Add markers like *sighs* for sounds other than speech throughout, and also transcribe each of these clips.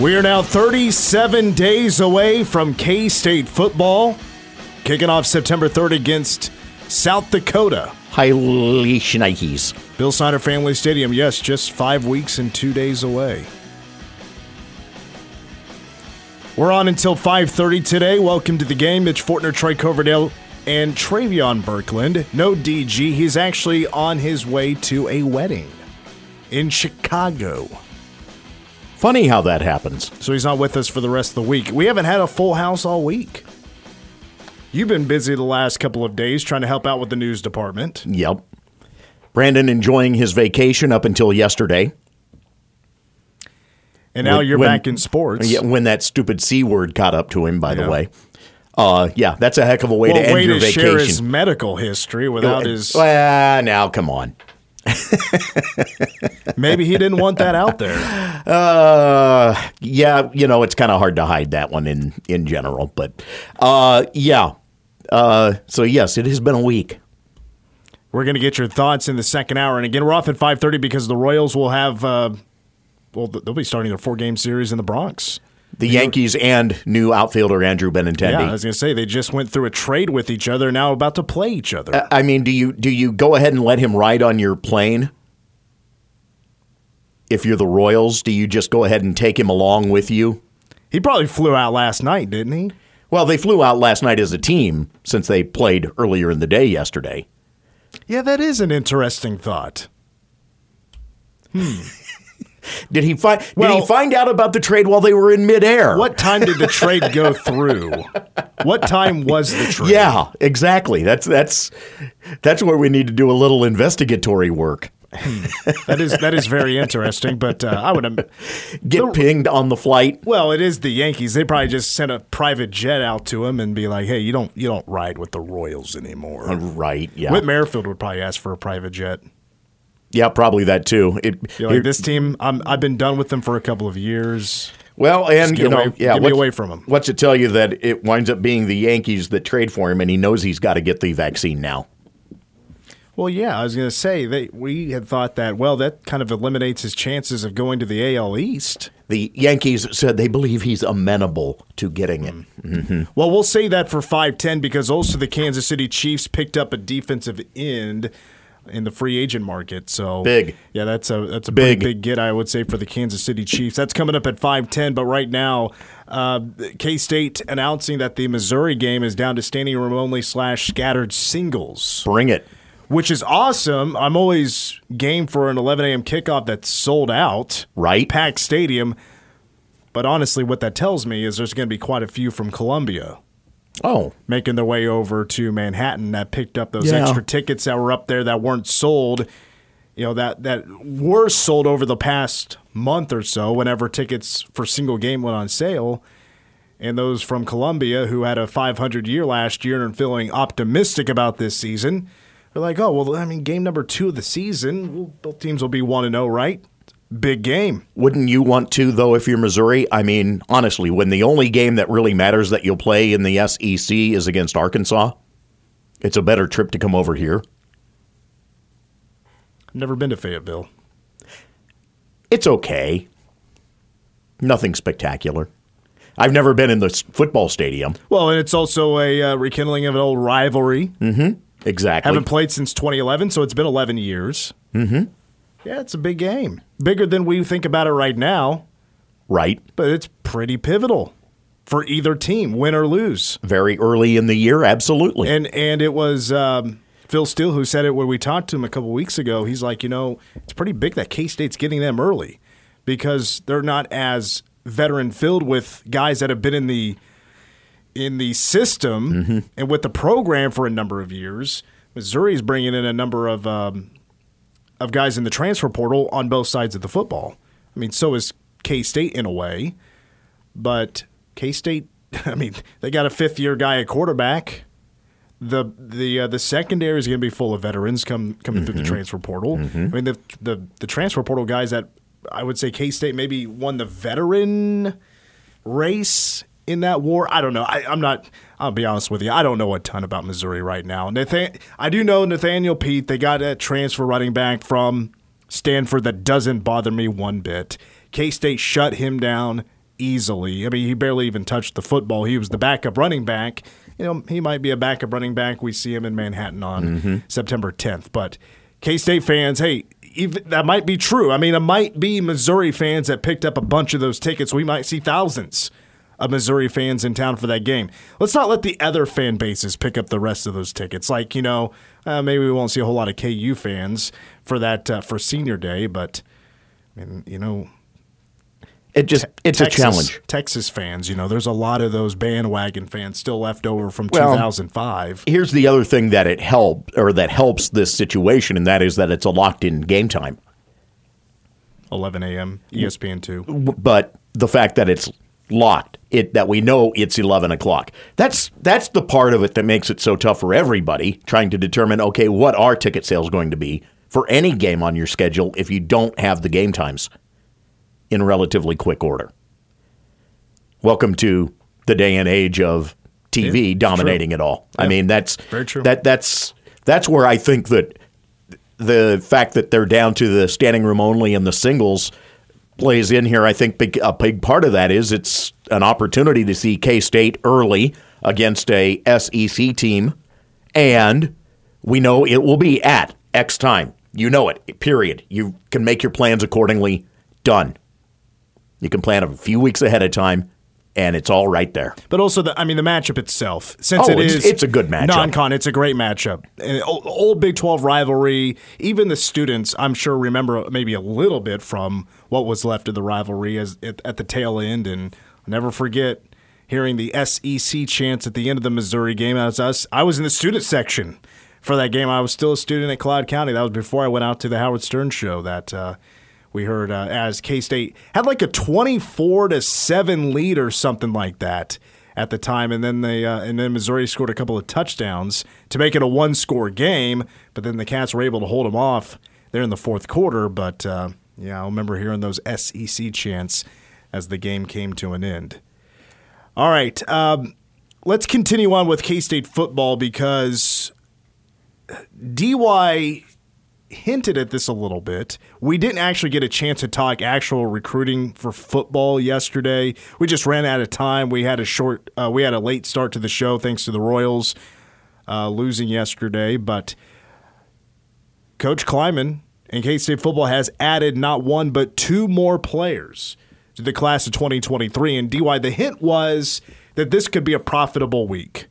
We are now 37 days away from K State football, kicking off September 3rd against South Dakota. Highly Schneikes. Bill Snyder Family Stadium, yes, just five weeks and two days away. We're on until 5.30 today. Welcome to the game. Mitch Fortner, Troy Coverdale, and Travion Berkland. No DG. He's actually on his way to a wedding in Chicago. Funny how that happens. So he's not with us for the rest of the week. We haven't had a full house all week. You've been busy the last couple of days trying to help out with the news department. Yep. Brandon enjoying his vacation up until yesterday. And now When- you're when- back in sports. Yeah, when that stupid C word caught up to him, by Yeah. the way. Uh, yeah, that's a heck of a way well, to end way your to share his medical history without his. Well, now come on. *laughs* Maybe he didn't want that out there. Uh, yeah, you know, it's kind of hard to hide that one in in general, but uh, yeah. Uh, so yes, it has been a week. We're going to get your thoughts in the second hour, and again, we're off at five thirty because the Royals will have. Uh, well, they'll be starting their four game series in the Bronx. The Yankees and new outfielder Andrew Benintendi. Yeah, I was going to say they just went through a trade with each other. Now about to play each other. Uh, I mean, do you do you go ahead and let him ride on your plane? If you're the Royals, do you just go ahead and take him along with you? he probably flew out last night, didn't he? Well, they flew out last night as a team since they played earlier in the day yesterday. Yeah, that is an interesting thought. Hmm. Did he find did he find out about the trade while they were in midair? What time did the trade go *laughs* through? What time was the trade? Yeah, exactly. That's that's that's where we need to do a little investigatory work. that is that is very interesting. But uh, I would. Get pinged on the flight. Well, it is the Yankees. They probably just sent a private jet out to him and be like, "Hey, you don't you don't ride with the Royals anymore." Right. Yeah. Whit Merrifield would probably ask for a private jet. Yeah, probably that too. It, like, this team, I'm, I've been done with them for a couple of years. Well, and you know, away- yeah, get me away from him. What's to tell you that it winds up being the Yankees that trade for him, and he knows he's got to get the vaccine now. Well, yeah, I was going to say that we had thought that well that kind of eliminates his chances of going to the AL East. The Yankees said they believe he's amenable to getting it. Mm. Well, we'll say that for 5'10 because also the Kansas City Chiefs picked up a defensive end in the free agent market. So Big. Yeah, that's a that's a Big. big get I would say for the Kansas City Chiefs. That's coming up at 5'10, but right now uh, K-State announcing that the Missouri game is down to standing room only slash scattered singles, Bring it. which is awesome. I'm always game for an 11 a.m. kickoff that's sold out, Right. Packed stadium. But honestly, what that tells me is there's going to be quite a few from Columbia Oh, making their way over to Manhattan that picked up those Yeah. extra tickets that were up there that weren't sold. You know that that were sold over the past month or so. Whenever tickets for single game went on sale, and those from Columbia who had a 500 year last year and feeling optimistic about this season, they're like, oh well, I mean, game number two of the season, both teams will be one and zero, right? Big game. wouldn't you want to though if you're Missouri? I mean, honestly, when the only game that really matters that you'll play in the SEC is against Arkansas, it's a better trip to come over here. Never been to Fayetteville. It's okay. Nothing spectacular. I've never been in the football stadium. Well, and it's also a uh, rekindling of an old rivalry. Exactly. I haven't played since 2011, so it's been 11 years. Mm-hmm. Yeah, it's a big game. Bigger than we think about it right now, right. but it's pretty pivotal for either team, win or lose. Very early in the year, absolutely. And and it was um, Phil Steele who said it when we talked to him a couple weeks ago. He's like, you know, it's pretty big that K State's getting them early because they're not as veteran filled with guys that have been in the in the system and with the program for a number of years. Missouri's bringing in a number of um, of guys in the transfer portal on both sides of the football. I mean, so is K State in a way, but K State. *laughs* I mean, they got a fifth year guy at quarterback. The the uh, the secondary is going to be full of veterans come coming through the transfer portal. I mean, the, the the transfer portal guys that I would say K State maybe won the veteran race in that war. I don't know. I, I'm not. I'll be honest with you. I don't know a ton about Missouri right now. Nathan, I do know Nathaniel Peat. They got a transfer running back from Stanford that doesn't bother me one bit. K State shut him down easily. I mean, he barely even touched the football. He was the backup running back. You know, he might be a backup running back. We see him in Manhattan on mm-hmm. September 10th. But K State fans, hey, even, that might be true. I mean, it might be Missouri fans that picked up a bunch of those tickets. We might see thousands of Missouri fans in town for that game. Let's not let the other fan bases pick up the rest of those tickets. Like, you know, uh, maybe we won't see a whole lot of KU fans for that uh, for senior day, but I mean, you know, It just it's Texas, a challenge. Texas fans, you know, there's a lot of those bandwagon fans still left over from Well, 2005. Here's the other thing that it help or that helps this situation, and that is that it's a locked in game time. 11 a.m. ESPN two. but the fact that it's locked, it that we know it's eleven o'clock. That's that's the part of it that makes it so tough for everybody trying to determine okay, what are ticket sales going to be for any game on your schedule if you don't have the game times in relatively quick order. Welcome to the day and age of TV Yeah, dominating true. it all. I mean, that's Very true. That that's that's where I think that the fact that they're down to the standing room only and the singles plays in here. I think big, a big part of that is it's an opportunity to see K State early against a SEC team, and we know it will be at X time. You know it. Period. You can make your plans accordingly. Done. You can plan a few weeks ahead of time, and it's all right there. But also, the, I mean, the matchup itself, since Oh, it it's- is it's a good matchup. Non-con, it's a great matchup. And old, Big Twelve rivalry. Even the students, I'm sure, remember maybe a little bit from what was left of the rivalry as at, at the tail end. And I'll never forget hearing the SEC chants at the end of the Missouri game. I was us. I was in the student section for that game. I was still a student at Cloud County. That was before I went out to the Howard Stern show. That. Uh, we heard uh, as K State had like a 24 to 7 lead or something like that at the time. And then they uh, and then Missouri scored a couple of touchdowns to make it a one score game. But then the Cats were able to hold them off there in the fourth quarter. But uh, yeah, I remember hearing those SEC chants as the game came to an end. All right. Um, let's continue on with K State football because DY hinted at this a little bit. We didn't actually get a chance to talk actual recruiting for football yesterday. We just ran out of time. We had a short, uh, we had a late start to the show thanks to the Royals uh, losing yesterday. But Coach Klieman and K State football has added not one but two more players to the class of 2023. And DY, the hint was that this could be a profitable week.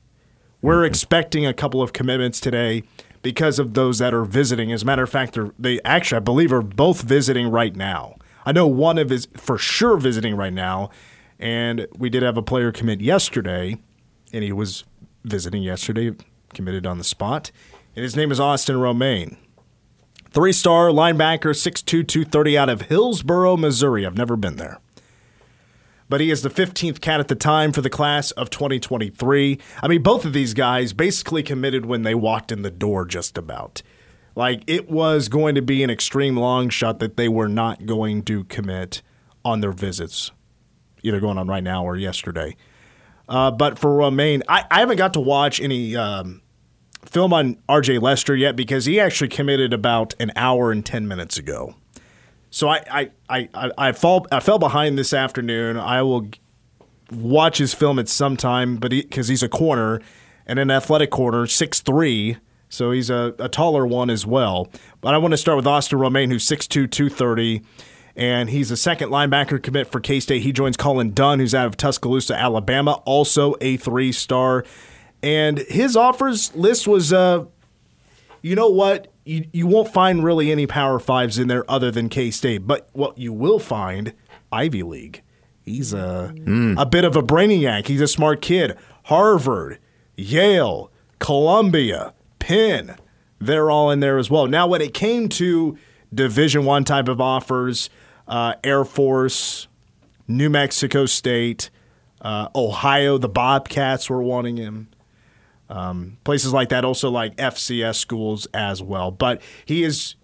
We're expecting a couple of commitments today because of those that are visiting. As a matter of fact, they're, actually, I believe, are both visiting right now. I know one of is for sure visiting right now, and we did have a player commit yesterday, and he was visiting yesterday, committed on the spot, and his name is Austin Romaine. Three star linebacker, 6'2, 230 out of Hillsboro, Missouri. I've never been there but he is the 15th cat at the time for the class of 2023. I mean, both of these guys basically committed when they walked in the door, just about. Like, it was going to be an extreme long shot that they were not going to commit on their visits, either going on right now or yesterday. Uh, but for Romaine, I, I haven't got to watch any um, film on RJ Lester yet because he actually committed about an hour and 10 minutes ago. So I I, I, I, fall I fell behind this afternoon. I will watch his film at some time, but because he's a corner and an athletic corner, six three, so he's a, a taller one as well. But I want to start with Austin Romaine, who's 6'2", 230, and he's a second linebacker commit for K State. He joins Colin Dunn, who's out of Tuscaloosa, Alabama, also a three star. And his offers list was uh, you know what? You, you won't find really any Power Fives in there other than K State. But what you will find, Ivy League. He's a a bit of a brainiac. He's a smart kid. Harvard, Yale, Columbia, Penn, they're all in there as well. Now, when it came to Division One type of offers, uh, Air Force, New Mexico State, uh, Ohio. The Bobcats were wanting him. Um, places like that, also like FCS schools as well. But he is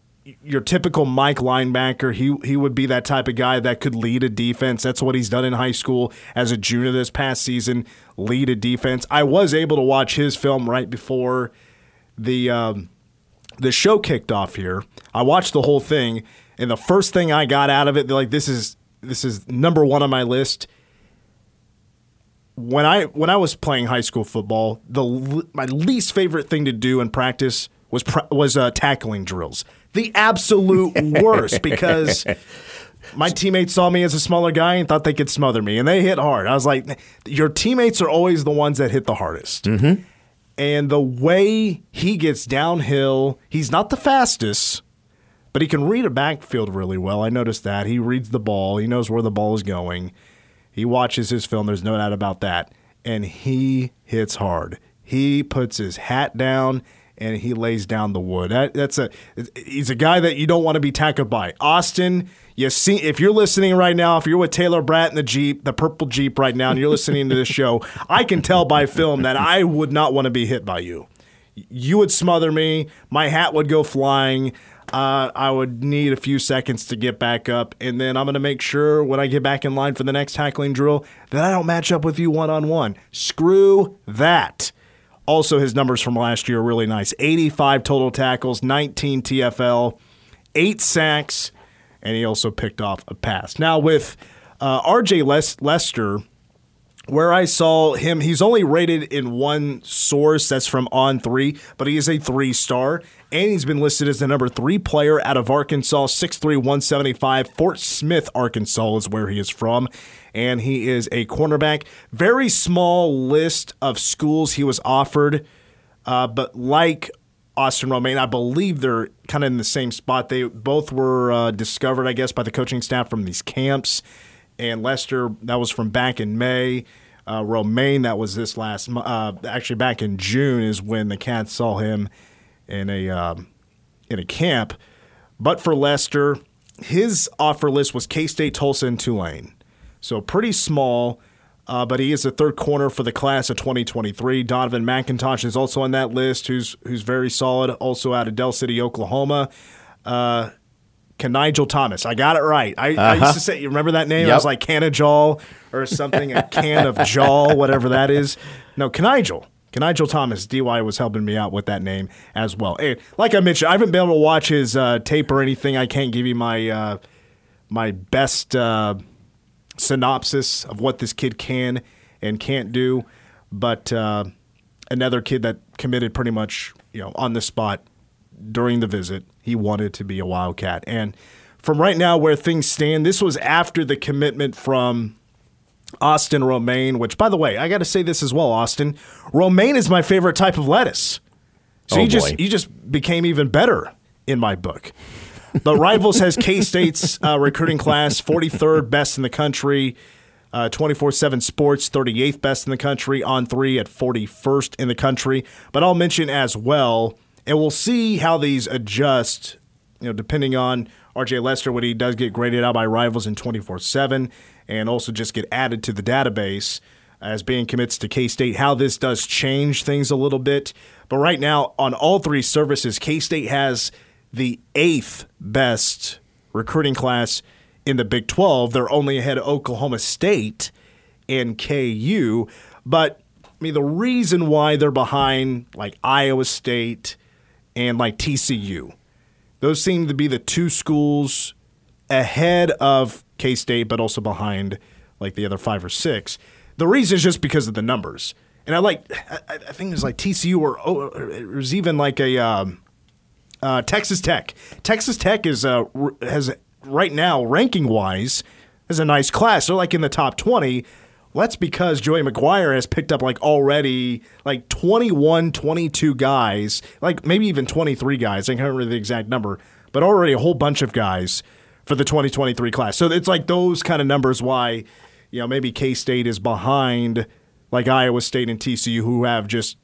your typical Mike linebacker. He he would be that type of guy that could lead a defense. That's what he's done in high school as a junior this past season. Lead a defense. I was able to watch his film right before the um, the show kicked off here. I watched the whole thing, and the first thing I got out of it, like this is this is number one on my list when I when I was playing high school football, the my least favorite thing to do in practice was was uh, tackling drills. The absolute *laughs* worst because my teammates saw me as a smaller guy and thought they could smother me, and they hit hard. I was like, your teammates are always the ones that hit the hardest. Mm-hmm. And the way he gets downhill, he's not the fastest, but he can read a backfield really well. I noticed that he reads the ball. He knows where the ball is going he watches his film, there's no doubt about that. And he hits hard. He puts his hat down and he lays down the wood. That, that's a he's a guy that you don't want to be tackled by. Austin, you see if you're listening right now, if you're with Taylor Bratt in the Jeep, the purple Jeep right now, and you're listening to this show, I can tell by film that I would not want to be hit by you. You would smother me, my hat would go flying uh, I would need a few seconds to get back up, and then I'm going to make sure when I get back in line for the next tackling drill that I don't match up with you one on one. Screw that. Also, his numbers from last year are really nice 85 total tackles, 19 TFL, 8 sacks, and he also picked off a pass. Now, with uh, RJ Les- Lester, where I saw him, he's only rated in one source that's from On Three, but he is a three star, and he's been listed as the number three player out of Arkansas, 6'3, 175. Fort Smith, Arkansas is where he is from, and he is a cornerback. Very small list of schools he was offered, uh, but like Austin Romaine, I believe they're kind of in the same spot. They both were uh, discovered, I guess, by the coaching staff from these camps and Lester, that was from back in May. Uh, Romaine, that was this last, uh, actually back in June is when the Cats saw him in a um, in a camp. But for Lester, his offer list was K State, Tulsa, and Tulane, so pretty small. Uh, but he is the third corner for the class of 2023. Donovan McIntosh is also on that list, who's who's very solid. Also out of Del City, Oklahoma. Uh, Nigel Thomas. I got it right. I, uh-huh. I, used to say, you remember that name? Yep. I was like Canajol or something, a can of Jaw, whatever that is. No, Nigel. Nigel Thomas, DY was helping me out with that name as well. Like I mentioned, I haven't been able to watch his uh, tape or anything. I can't give you my uh, my best uh, synopsis of what this kid can and can't do. But uh, another kid that committed pretty much, you know, on the spot during the visit. He wanted to be a Wildcat. And from right now, where things stand, this was after the commitment from Austin Romaine, which, by the way, I got to say this as well, Austin. Romaine is my favorite type of lettuce. So oh you just you just became even better in my book. But Rivals has K State's uh, recruiting class 43rd best in the country. Uh, 24 7 Sports, 38th best in the country, on three at 41st in the country. But I'll mention as well and we'll see how these adjust, you know, depending on RJ Lester when he does get graded out by rivals in 24 7 and also just get added to the database as being commits to K State, how this does change things a little bit. But right now, on all three services, K State has the eighth best recruiting class in the Big 12. They're only ahead of Oklahoma State and KU. But I mean, the reason why they're behind like Iowa State and like TCU. Those seem to be the two schools ahead of K State, but also behind like the other five or six. The reason is just because of the numbers. And I like, I, I think there's like TCU or, or there's even like a um, uh, Texas Tech. Texas Tech is uh, has right now ranking wise has a nice class. They're like in the top twenty, well, that's because Joey McGuire has picked up like already like 21, 22 guys, like maybe even 23 guys. I can't remember the exact number, but already a whole bunch of guys for the 2023 class. So it's like those kind of numbers why, you know, maybe K State is behind like Iowa State and TCU who have just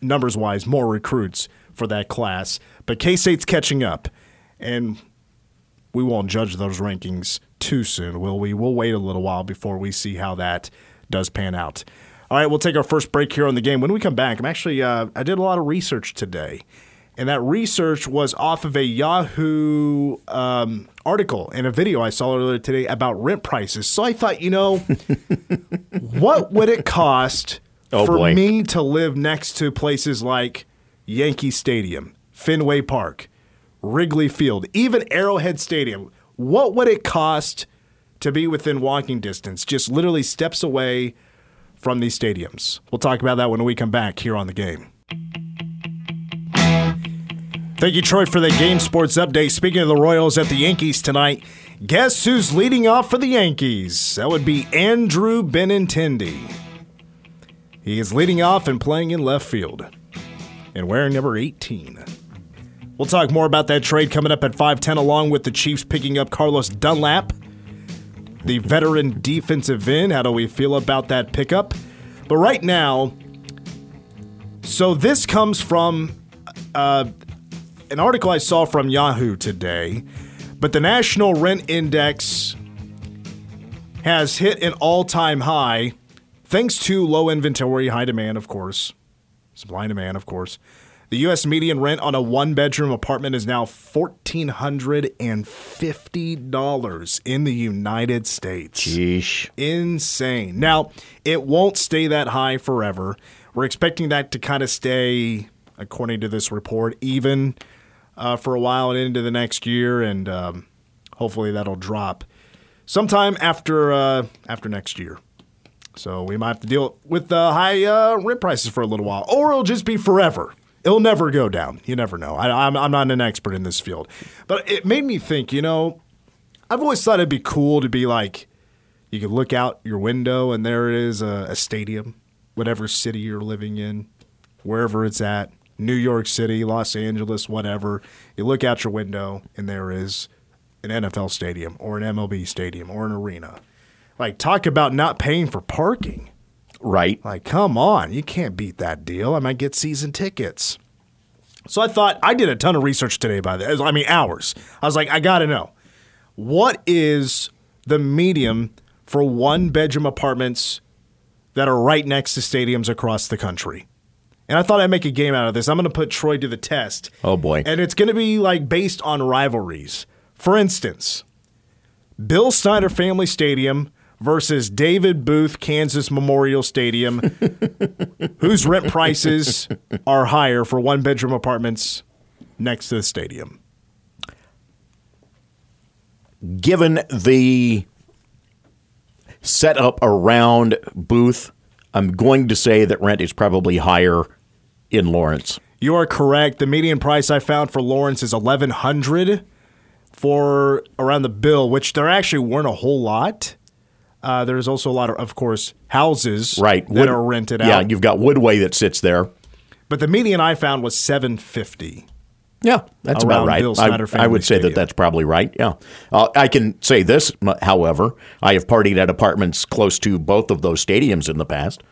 numbers wise more recruits for that class. But K State's catching up, and we won't judge those rankings too soon, will we? We'll wait a little while before we see how that does pan out. All right, we'll take our first break here on the game. When we come back, I'm actually uh, I did a lot of research today, and that research was off of a Yahoo um, article and a video I saw earlier today about rent prices. So I thought, you know, *laughs* what would it cost Oh, for boy. me to live next to places like Yankee Stadium, Fenway Park, Wrigley Field, even Arrowhead Stadium? What would it cost to be within walking distance, just literally steps away from these stadiums? We'll talk about that when we come back here on the game. Thank you, Troy, for the game sports update. Speaking of the Royals at the Yankees tonight, guess who's leading off for the Yankees? That would be Andrew Benintendi. He is leading off and playing in left field and wearing number 18. We'll talk more about that trade coming up at 510, along with the Chiefs picking up Carlos Dunlap, the veteran defensive end. How do we feel about that pickup? But right now, so this comes from uh, an article I saw from Yahoo today, but the National Rent Index has hit an all time high thanks to low inventory, high demand, of course. Supply and demand, of course. The U.S. median rent on a one bedroom apartment is now $1,450 in the United States Yeesh. insane. Now, it won't stay that high forever. We're expecting that to kind of stay, according to this report, even uh, for a while and into the next year, and um, hopefully that'll drop sometime after uh, after next year. So we might have to deal with the high uh, rent prices for a little while, or it'll just be forever. It'll never go down. You never know. I, I'm, I'm not an expert in this field, but it made me think. You know, I've always thought it'd be cool to be like, you could look out your window and there is a, a stadium, whatever city you're living in, wherever it's at, New York City, Los Angeles, whatever. You look out your window and there is an NFL stadium or an MLB stadium or an arena. Like, talk about not paying for parking. Right. Like, come on, you can't beat that deal. I might get season tickets. So I thought I did a ton of research today by this. I mean, hours. I was like, I got to know what is the medium for one bedroom apartments that are right next to stadiums across the country. And I thought I'd make a game out of this. I'm going to put Troy to the test. Oh, boy. And it's going to be like based on rivalries. For instance, Bill Snyder Family Stadium versus David Booth Kansas Memorial Stadium, *laughs* whose rent prices are higher for one bedroom apartments next to the stadium. Given the setup around Booth, I'm going to say that rent is probably higher in Lawrence. You are correct. The median price I found for Lawrence is eleven hundred for around the bill, which there actually weren't a whole lot. Uh, there's also a lot of, of course, houses Right. that Wood- are rented Yeah, out. Yeah, you've got Woodway that sits there. But the median I found was seven fifty. Yeah, that's about right. I- I, would say that that's probably right. Yeah. Uh, I can say this, however, I have partied at apartments close to both of those stadiums in the past.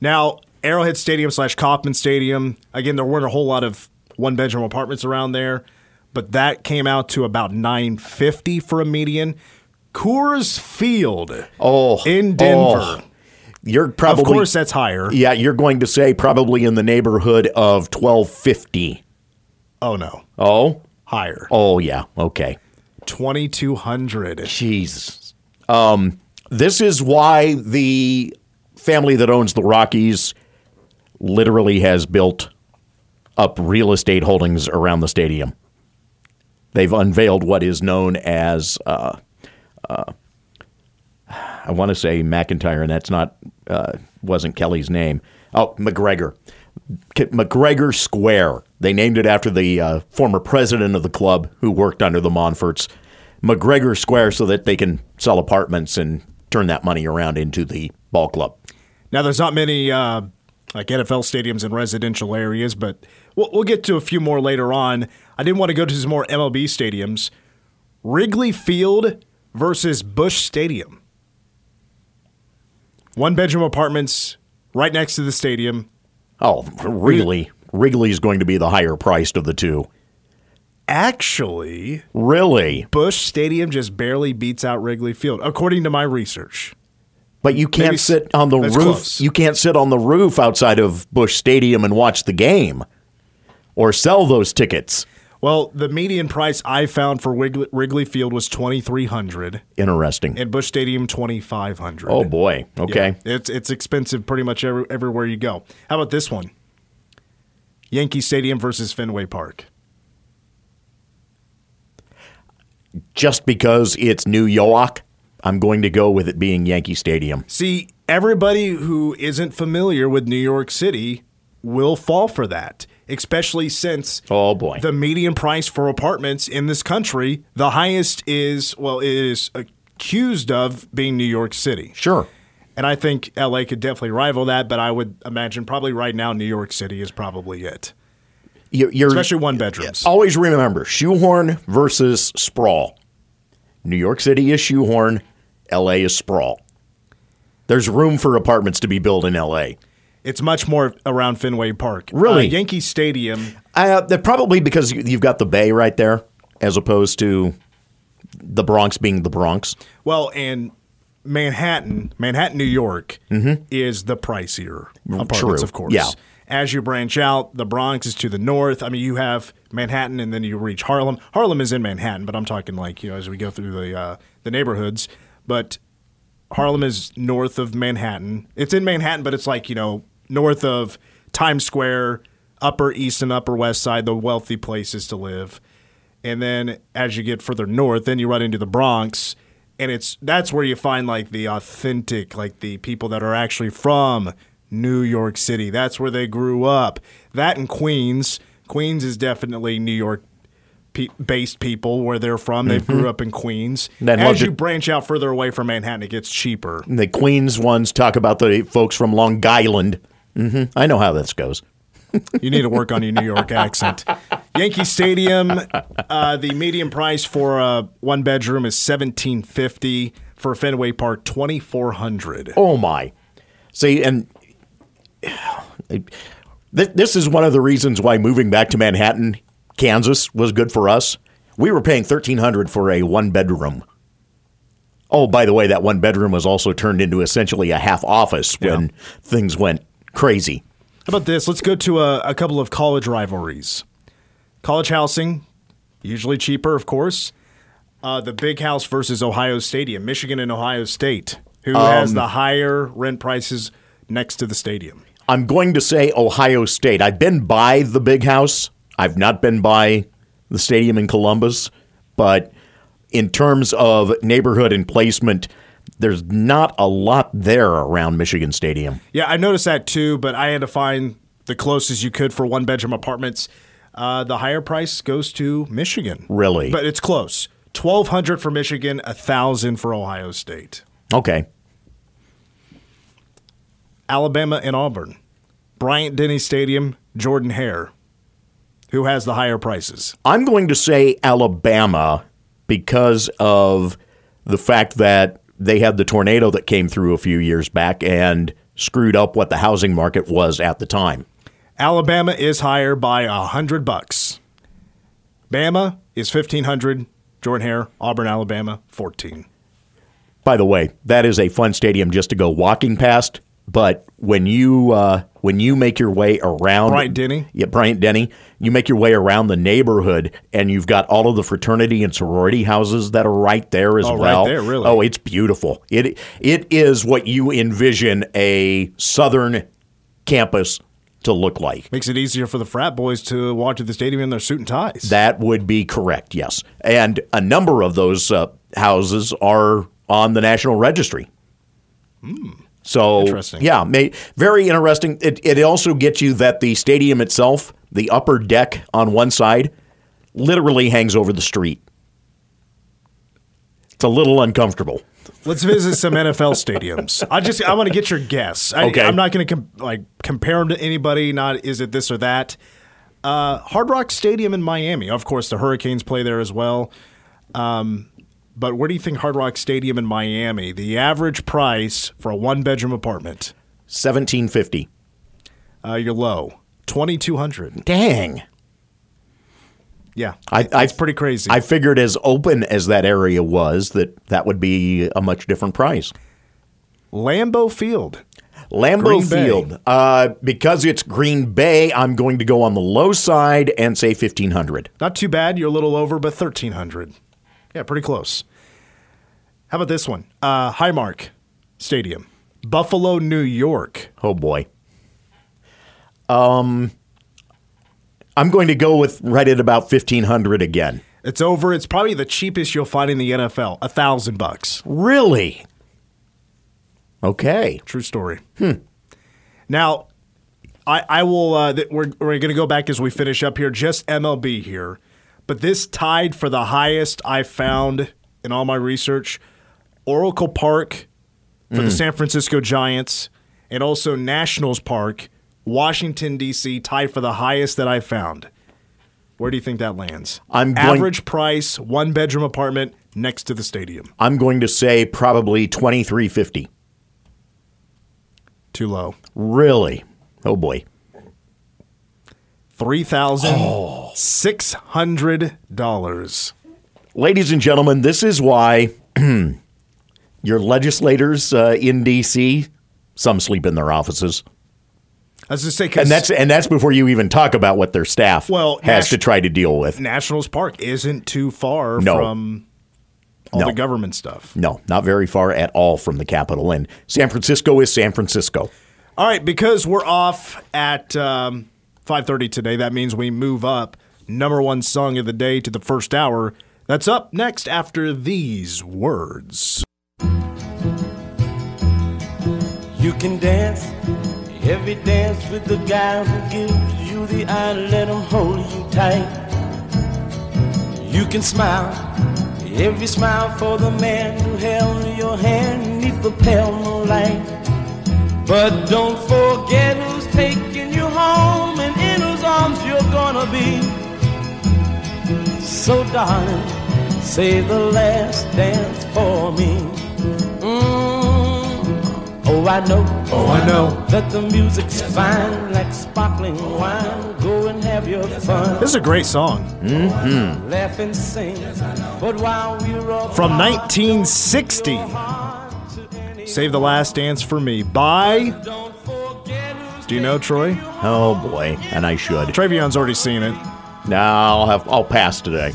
Now, Arrowhead Stadium slash Kauffman Stadium, again, there weren't a whole lot of one bedroom apartments around there, but that came out to about 950 for a median. Coors Field Oh, in Denver. oh. You're probably of course, that's higher. Yeah, you're going to say probably in the neighborhood of 1250. Oh, no. Oh? Higher. Oh yeah. Okay. 2200 Jesus. Um, this is why the family that owns the Rockies literally has built up real estate holdings around the stadium. They've unveiled what is known as, uh, uh, I want to say McIntyre, and that's not uh, wasn't Keli's name. Oh, McGregor. McGregor Square. They named it after the uh, former president of the club who worked under the Monforts. McGregor Square so that they can sell apartments and turn that money around into the ball club. Now, there's not many uh, like NFL stadiums in residential areas, but we'll, we'll get to a few more later on. I didn't want to go to some more MLB stadiums. Wrigley Field versus Busch Stadium. One bedroom apartments right next to the stadium. Oh, Wrigley. Wrigley is going to be the higher priced of the two. Actually, Really? Busch Stadium just barely beats out Wrigley Field, according to my research. But you can't Maybe sit on the roof. close. You can't sit on the roof outside of Busch Stadium and watch the game or sell those tickets. Well, the median price I found for Wrigley, Wrigley Field was twenty three hundred, Interesting. and Busch Stadium twenty five hundred. oh boy. Okay. it's it's expensive pretty much every, everywhere you go. How about this one? Yankee Stadium versus Fenway Park. Just because it's New York, I'm going to go with it being Yankee Stadium. See, everybody who isn't familiar with New York City will fall for that, especially since Oh boy. the median price for apartments in this country, the highest is, well, it is accused of being New York City. sure. And I think LA could definitely rival that, but I would imagine probably right now New York City is probably it, You- You're especially one bedrooms. always remember shoehorn versus sprawl. New York City is shoehorn, LA is sprawl. There's room for apartments to be built in LA. It's much more around Fenway Park. Really? Uh, Yankee Stadium. Uh, that probably because you- you've got the Bay right there, as opposed to the Bronx being the Bronx. Well, and Manhattan, Manhattan, New York, is the pricier apartments, Mm-hmm. True. of course. Yeah. As you branch out, the Bronx is to the north. I mean, you have Manhattan, and then you reach Harlem. Harlem is in Manhattan, but I'm talking like you know as we go through the uh, the neighborhoods. But Harlem is north of Manhattan. It's in Manhattan, but it's like you know north of Times Square, Upper East and Upper West Side, the wealthy places to live. And then as you get further north, then you run into the Bronx, and it's that's where you find like the authentic, like the people that are actually from New York City. That's where they grew up. That and Queens. Queens is definitely New York pe- based people where they're from. They grew up in Queens. As you branch out further away from Manhattan, it gets cheaper. And The Queens ones talk about the folks from Long Island. hmm I know how this goes. *laughs* You need to work on your New York accent. Yankee Stadium, uh, the median price for a one bedroom is seventeen fifty. For Fenway Park, twenty four hundred. Oh my! See, and *sighs* this is one of the reasons why moving back to Manhattan, Kansas, was good for us. We were paying thirteen hundred for a one bedroom. Oh, by the way, that one bedroom was also turned into essentially a half office when Yeah. things went crazy. How about this? Let's go to a, a couple of college rivalries. College housing, usually cheaper, of course. Uh, the Big House versus Ohio Stadium, Michigan and Ohio State. Who has the higher rent prices next to the stadium? I'm going to say Ohio State. I've been by the big house. I've not been by the stadium in Columbus, but in terms of neighborhood and placement, there's not a lot there around Michigan Stadium. Yeah, I noticed that too, but I had to find the closest you could for one bedroom apartments. Uh, the higher price goes to Michigan. Really? But it's close. Twelve hundred for Michigan, a thousand for Ohio State. Okay. Alabama and Auburn. Bryant Denny Stadium, Jordan Hare. Who has the higher prices? I'm going to say Alabama because of the fact that they had the tornado that came through a few years back and screwed up what the housing market was at the time. Alabama is higher by a hundred bucks. Bama is fifteen hundred. Jordan Hare, Auburn, Alabama, fourteen. By the way, that is a fun stadium just to go walking past. But when you uh, when you make your way around Bryant Denny? yeah, Bryant Denny, you make your way around the neighborhood, and you've got all of the fraternity and sorority houses that are right there as Oh, right well. there, really? Oh, it's beautiful. It it is what you envision a southern campus to look like. Makes it easier for the frat boys to walk to the stadium in their suit and ties. That would be correct, yes. And a number of those uh, houses are on the National Registry. So. Interesting. yeah, may, very interesting. It, it also gets you that the stadium itself, the upper deck on one side, literally hangs over the street. It's a little uncomfortable. Let's visit some NFL *laughs* stadiums. I just I want to get your guess. I, Okay. I'm not going to com- like compare them to anybody. Not is it this or that. Uh, Hard Rock Stadium in Miami. Of course, the Hurricanes play there as well. Um, but where do you think Hard Rock Stadium in Miami? The average price for a one bedroom apartment. 1750. Uh, you're low. Twenty two hundred. Dang. Yeah, I, I, it's pretty crazy. I figured as open as that area was that that would be a much different price. Lambeau Field. Lambeau Green. Field, uh, because it's Green Bay, I'm going to go on the low side and say 1500. Not too bad. You're a little over, but 1300. Yeah, pretty close. How about this one? Uh, Highmark Stadium, Buffalo, New York. Oh boy. Um, I'm going to go with right at about 1500 again. It's over. It's probably the cheapest you'll find in the NFL. A thousand bucks. Really? Okay. True story. Hmm. Now, I, I will. Uh, th- we're we're going to go back as we finish up here. Just MLB here, but this tied for the highest I found in all my research. Oracle Park for the hmm. San Francisco Giants, and also Nationals Park, Washington D.C. tied for the highest that I found. Where do you think that lands? I'm going- average price, one bedroom apartment next to the stadium. I'm going to say probably 2350. Too low. Really? Oh boy. Three thousand six hundred dollars. Ladies and gentlemen, this is why *clears throat* your legislators uh, in D.C. some sleep in their offices, I was just say, and that's and that's before you even talk about what their staff Well, has Nash- to try to deal with. Nationals Park isn't too far No. from all No. the government stuff. No, not very far at all from the capital. And San Francisco is San Francisco. All right, because we're off at um, five thirty today, that means we move up number one song of the day to the first hour. That's up next after these words. You can dance every dance with the guy who gives you the eye, let him hold you tight. You can smile every smile for the man who held your hand neath the pale moonlight. But don't forget who's taking you home and in whose arms you're gonna be. So darling, say the last dance for me. Mm. Oh, I know. Oh, I know. That the music's fine like sparkling wine. Go and have your fun. This is a great song Laugh and sing. But while we're all from 1960. Save the Last Dance for Me by. Don't forget who's Do you know Troy? Oh boy, and I should. Travion's already seen it. No, I'll have I'll pass today.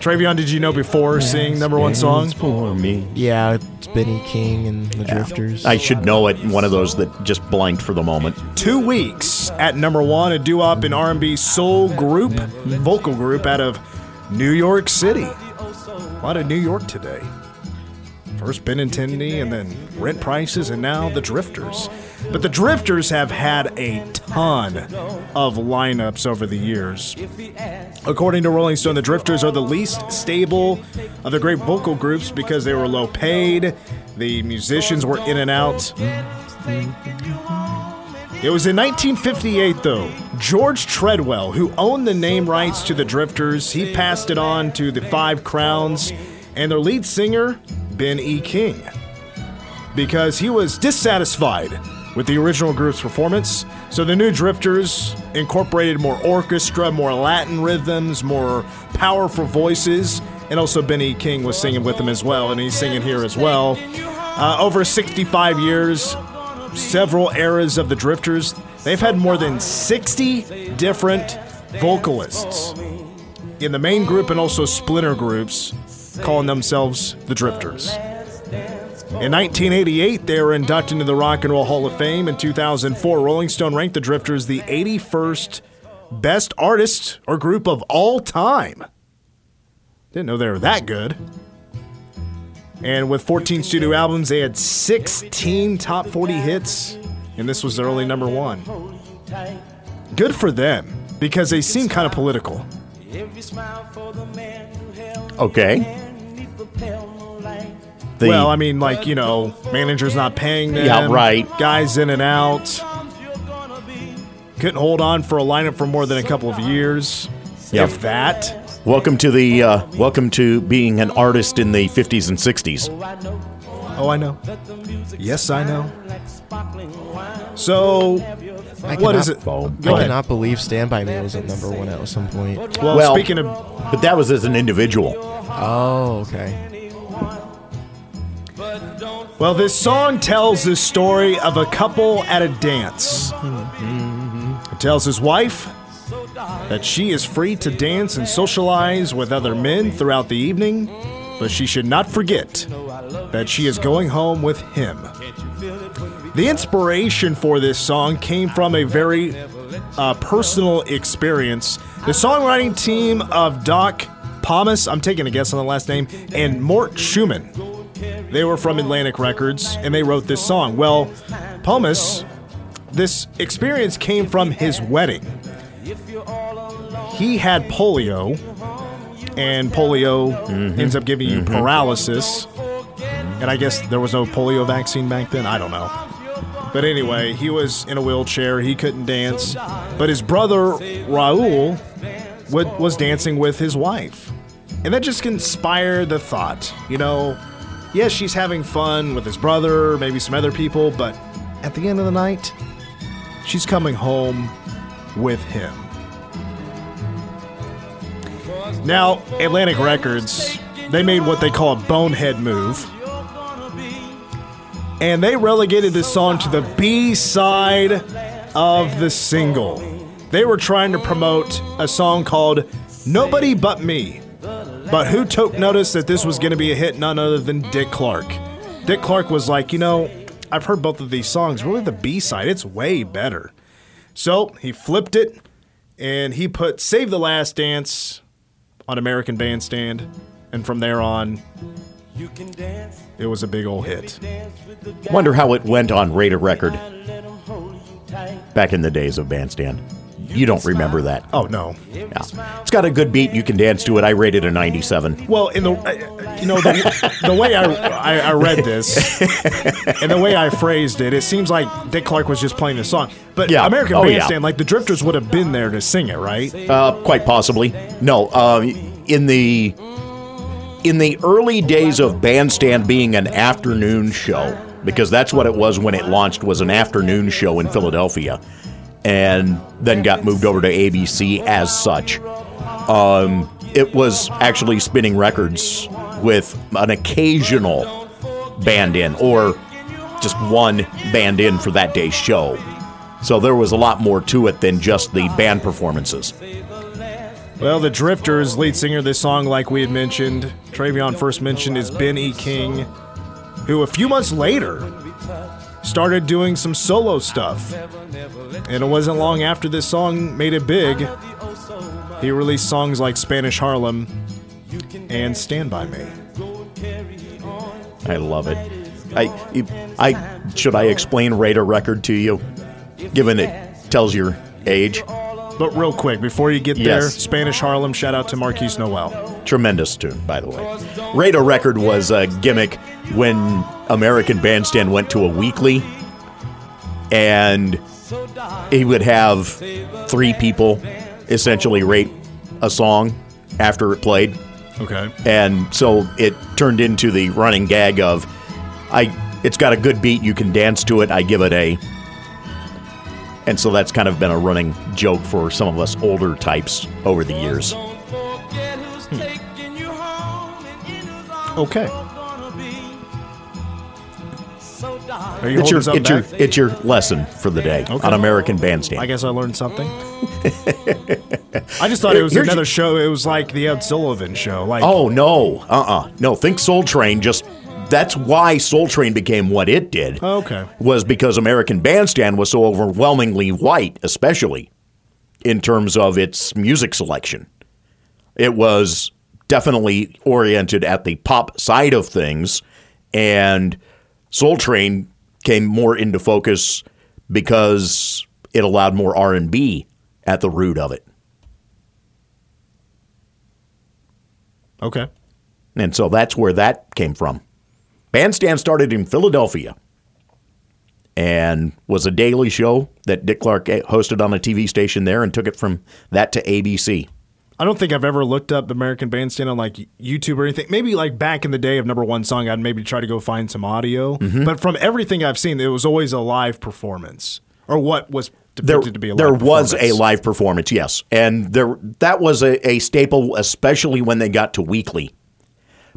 Travion, did you know before seeing number one song? For me. Yeah, it's Benny King and the Drifters. I should know it. One of those that just blanked for the moment. two weeks at number one, a doo-wop and R&B soul group, vocal group out of New York City. A lot of New York today. First Benintendi and then Rent Prices and now the Drifters. But the Drifters have had a ton of lineups over the years. According to Rolling Stone, the Drifters are the least stable of the great vocal groups because they were low paid. The musicians were in and out. It was in 1958, though. George Treadwell, who owned the name rights to the Drifters, he passed it on to the Five Crowns and their lead singer, Ben E. King, because he was dissatisfied with the original group's performance. So the new Drifters incorporated more orchestra, more Latin rhythms, more powerful voices, and also Ben E. King was singing with them as well, and he's singing here as well. Uh, over 65 years, several eras of the Drifters. They've had more than 60 different vocalists in the main group and also splinter groups calling themselves the Drifters. In 1988, they were inducted into the Rock and Roll Hall of Fame. In 2004, Rolling Stone ranked the Drifters the 81st best artist or group of all time. Didn't know they were that good. And with 14 studio albums, they had 16 top 40 hits, and this was their only number one. Good for them, because they seem kind of political. Every smile for the man who held Okay. The, well, I mean, like, you know, managers not paying them. Yeah, right. Guys in and out. Arms you're gonna be. Couldn't hold on for a lineup for more than a couple of years. Yep. If that. welcome to the uh, welcome to being an artist in the 50s and 60s. Oh, I know I know. that the music's Yes, I know. So, I what is cannot- it? Boom. Go I ahead. cannot believe Stand By Me was at number one at some point. Well, Well- speaking of, But that was as an individual. Oh, okay. Well, this song tells the story of a couple at a dance. It tells his wife that she is free to dance and socialize with other men throughout the evening, but she should not forget that she is going home with him. The inspiration for this song came from a very uh, personal experience. The songwriting team of Doc Pomus, I'm taking a guess on the last name, and Mort Shuman. They were from Atlantic Records and they wrote this song. Well, Pomus, this experience came from his wedding. He had polio, and polio mm-hmm. ends up giving you mm-hmm. paralysis. And I guess there was no polio vaccine back then. I don't know. But anyway, he was in a wheelchair. He couldn't dance. But his brother, Raoul, would, was dancing with his wife. And that just inspired the thought, you know, yes, she's having fun with his brother, maybe some other people, but at the end of the night, she's coming home with him. Now, Atlantic Records, they made what they call a bonehead move. And they relegated this song to the B side of the single. They were trying to promote a song called Nobody But Me. But who took notice that this was going to be a hit? None other than Dick Clark. Dick Clark was like, you know, I've heard both of these songs. Really, the B side, it's way better. So he flipped it and he put Save the Last Dance on American Bandstand. And from there on, it was a big old hit. Wonder how it went on Rate-a-Record back in the days of Bandstand. You don't remember that. Oh, no. Yeah. It's got a good beat. You can dance to it. I rated it a 97. Well, in the you know the, the way I, I I read this and the way I phrased it, it seems like Dick Clark was just playing the song. But Yeah. American Oh, yeah. Bandstand, like the Drifters would have been there to sing it, right? Uh, quite possibly. No. Uh, in the in the early days of Bandstand being an afternoon show, because that's what it was when it launched, was an afternoon show in Philadelphia, and then got moved over to ABC as such. Um, it was actually spinning records with an occasional band in, or just one band in for that day's show. So there was a lot more to it than just the band performances. Well, the Drifters lead singer of this song, like we had mentioned, Travion first mentioned, is Ben E. King, who a few months later started doing some solo stuff. And it wasn't long after this song made it big, he released songs like Spanish Harlem and Stand By Me. I love it. I, I should I explain Rate-a-Record to you, given it tells your age. But real quick, before you get there, Yes. Spanish Harlem, shout out to Marquise Noel. Tremendous tune, by the way. Rate-a-Record was a gimmick when American Bandstand went to a weekly, and he would have three people essentially rate a song after it played. Okay. and so it turned into the running gag of i it's got a good beat you can dance to it i give it a and so that's kind of been a running joke for some of us older types over the years hmm. Okay. Are you it's your, it's, your, it's your lesson for the day Okay. on american bandstand I guess I learned something. *laughs* I just thought it was Here's another your- show. It was like the Ed Sullivan show. Like, oh no uh-uh no think soul train just that's why soul train became what it did oh, okay. was because American Bandstand was so overwhelmingly white, especially in terms of its music selection. It was definitely oriented at the pop side of things, and Soul Train came more into focus because it allowed more R and B at the root of it, Okay. and so that's where that came from. Bandstand started in Philadelphia and was a daily show that Dick Clark eh, hosted on a TV station there and took it from that to ABC. I don't think I've ever looked up American Bandstand on like YouTube or anything. Maybe like back in the day of number one song, I'd maybe try to go find some audio. Mm-hmm. But from everything I've seen, it was always a live performance or what was there, depicted to be a live performance. there was a live performance, yes, and there that was a, a staple, especially when they got to weekly.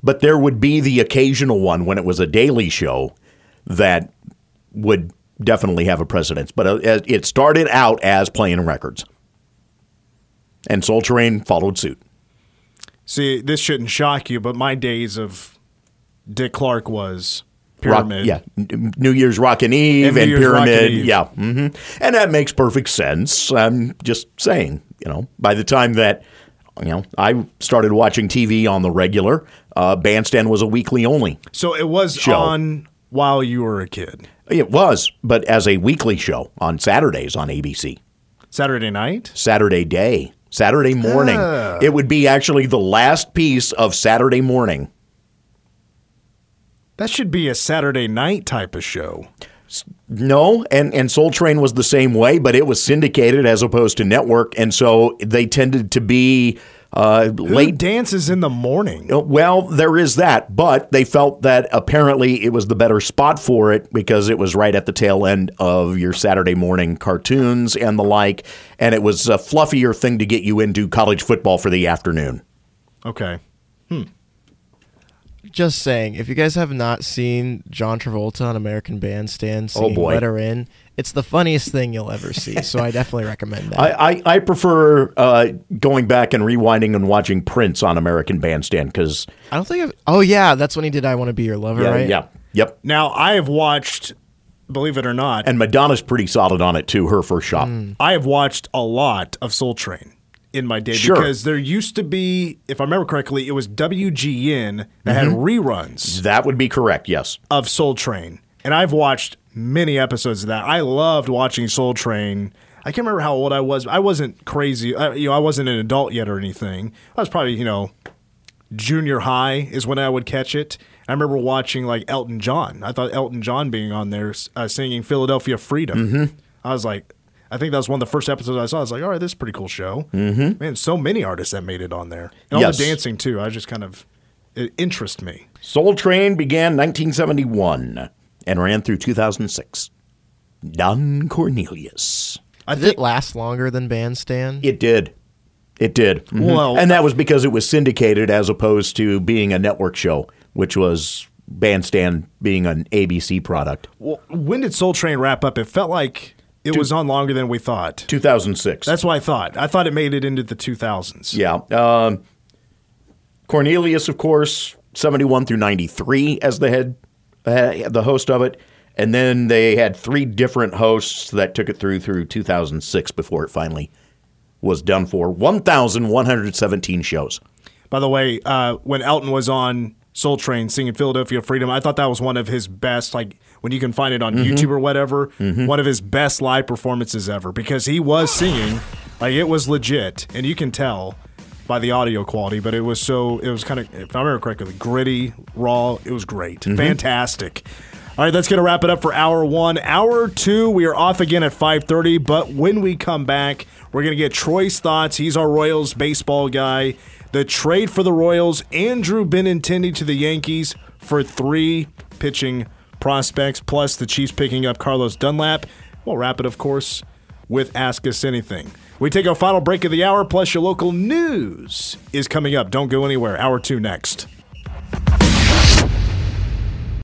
But there would be the occasional one when it was a daily show that would definitely have a precedence. But uh, it started out as playing records, and Soul Train followed suit. See, this shouldn't shock you, but my days of Dick Clark was Rock- Pyramid. yeah, New Year's Rockin' Eve And and, Pyramid, Eve. yeah, hmm and that makes perfect sense. I'm just saying, you know, by the time that you know I started watching TV on the regular, uh, Bandstand was a weekly only. So it was Show. on while you were a kid. It was, but as a weekly show on Saturdays on ABC, Saturday night? Saturday day, Saturday morning. Ah. It would be actually the last piece of Saturday morning. That should be a Saturday night type of show. No, and, and Soul Train was the same way, but it was syndicated as opposed to network, and so they tended to be uh, Who late. dances in the morning? Well, there is that, but they felt that apparently it was the better spot for it because it was right at the tail end of your Saturday morning cartoons and the like, and it was a fluffier thing to get you into college football for the afternoon. Okay. Hmm. Just saying, if you guys have not seen John Travolta on American Bandstand Oh, singing boy. "Let Her In," it's the funniest thing you'll ever see. so I definitely recommend that. *laughs* I, I, I prefer uh, going back and rewinding and watching Prince on American Bandstand because, I don't think. I've, oh yeah, that's when he did "I Want to Be Your Lover," yeah, right? yeah, yep. Now, I have watched, believe it or not, And Madonna's pretty solid on it too, her first shot. I have watched a lot of Soul Train in my day Sure. because there used to be, if I remember correctly, it was WGN that had reruns That would be correct, yes. of Soul Train. And I've watched many episodes of that. I loved watching Soul Train. I can't remember how old I was. I wasn't crazy. I, you know, I wasn't an adult yet or anything. I was probably, you know, junior high is when I would catch it. I remember watching like Elton John. I thought Elton John being on there uh, singing Philadelphia Freedom. I was like, I think that was one of the first episodes I saw. I was like, all right, this is a pretty cool show. Mm-hmm. Man, so many artists that made it on there. And all the dancing too. I just kind of, it interests me. Soul Train began 1971 and ran through 2006. Don Cornelius. I Did think it last longer than Bandstand? It did. It did. Mhm. Well- and that was because it was syndicated as opposed to being a network show, which was Bandstand being an ABC product. Well, when did Soul Train wrap up? It felt like it was on longer than we thought. 2006. That's what I thought. I thought it made it into the 2000s. Yeah. Um, Cornelius, of course, 71 through 93 as the head, uh, the host of it. And then they had three different hosts that took it through through 2006 before it finally was done for 1,117 shows. By the way, uh, when Elton was on Soul Train singing Philadelphia Freedom, I thought that was one of his best, like when you can find it on Mm-hmm. YouTube or whatever, one of his best live performances ever because he was singing, like it was legit. And you can tell by the audio quality, but it was so, it was kind of, if I remember correctly, gritty, raw. It was great. Mm-hmm. Fantastic. All right, that's going to wrap it up for hour one. Hour two, we are off again at 5.30, but when we come back, we're going to get Troy's thoughts. He's our Royals baseball guy. The trade for the Royals, Andrew Benintendi to the Yankees for three pitching prospects, plus the Chiefs picking up Carlos Dunlap. We'll wrap it, of course, with Ask Us Anything. We take our final break of the hour, plus your local news is coming up. Don't go anywhere. Hour two next.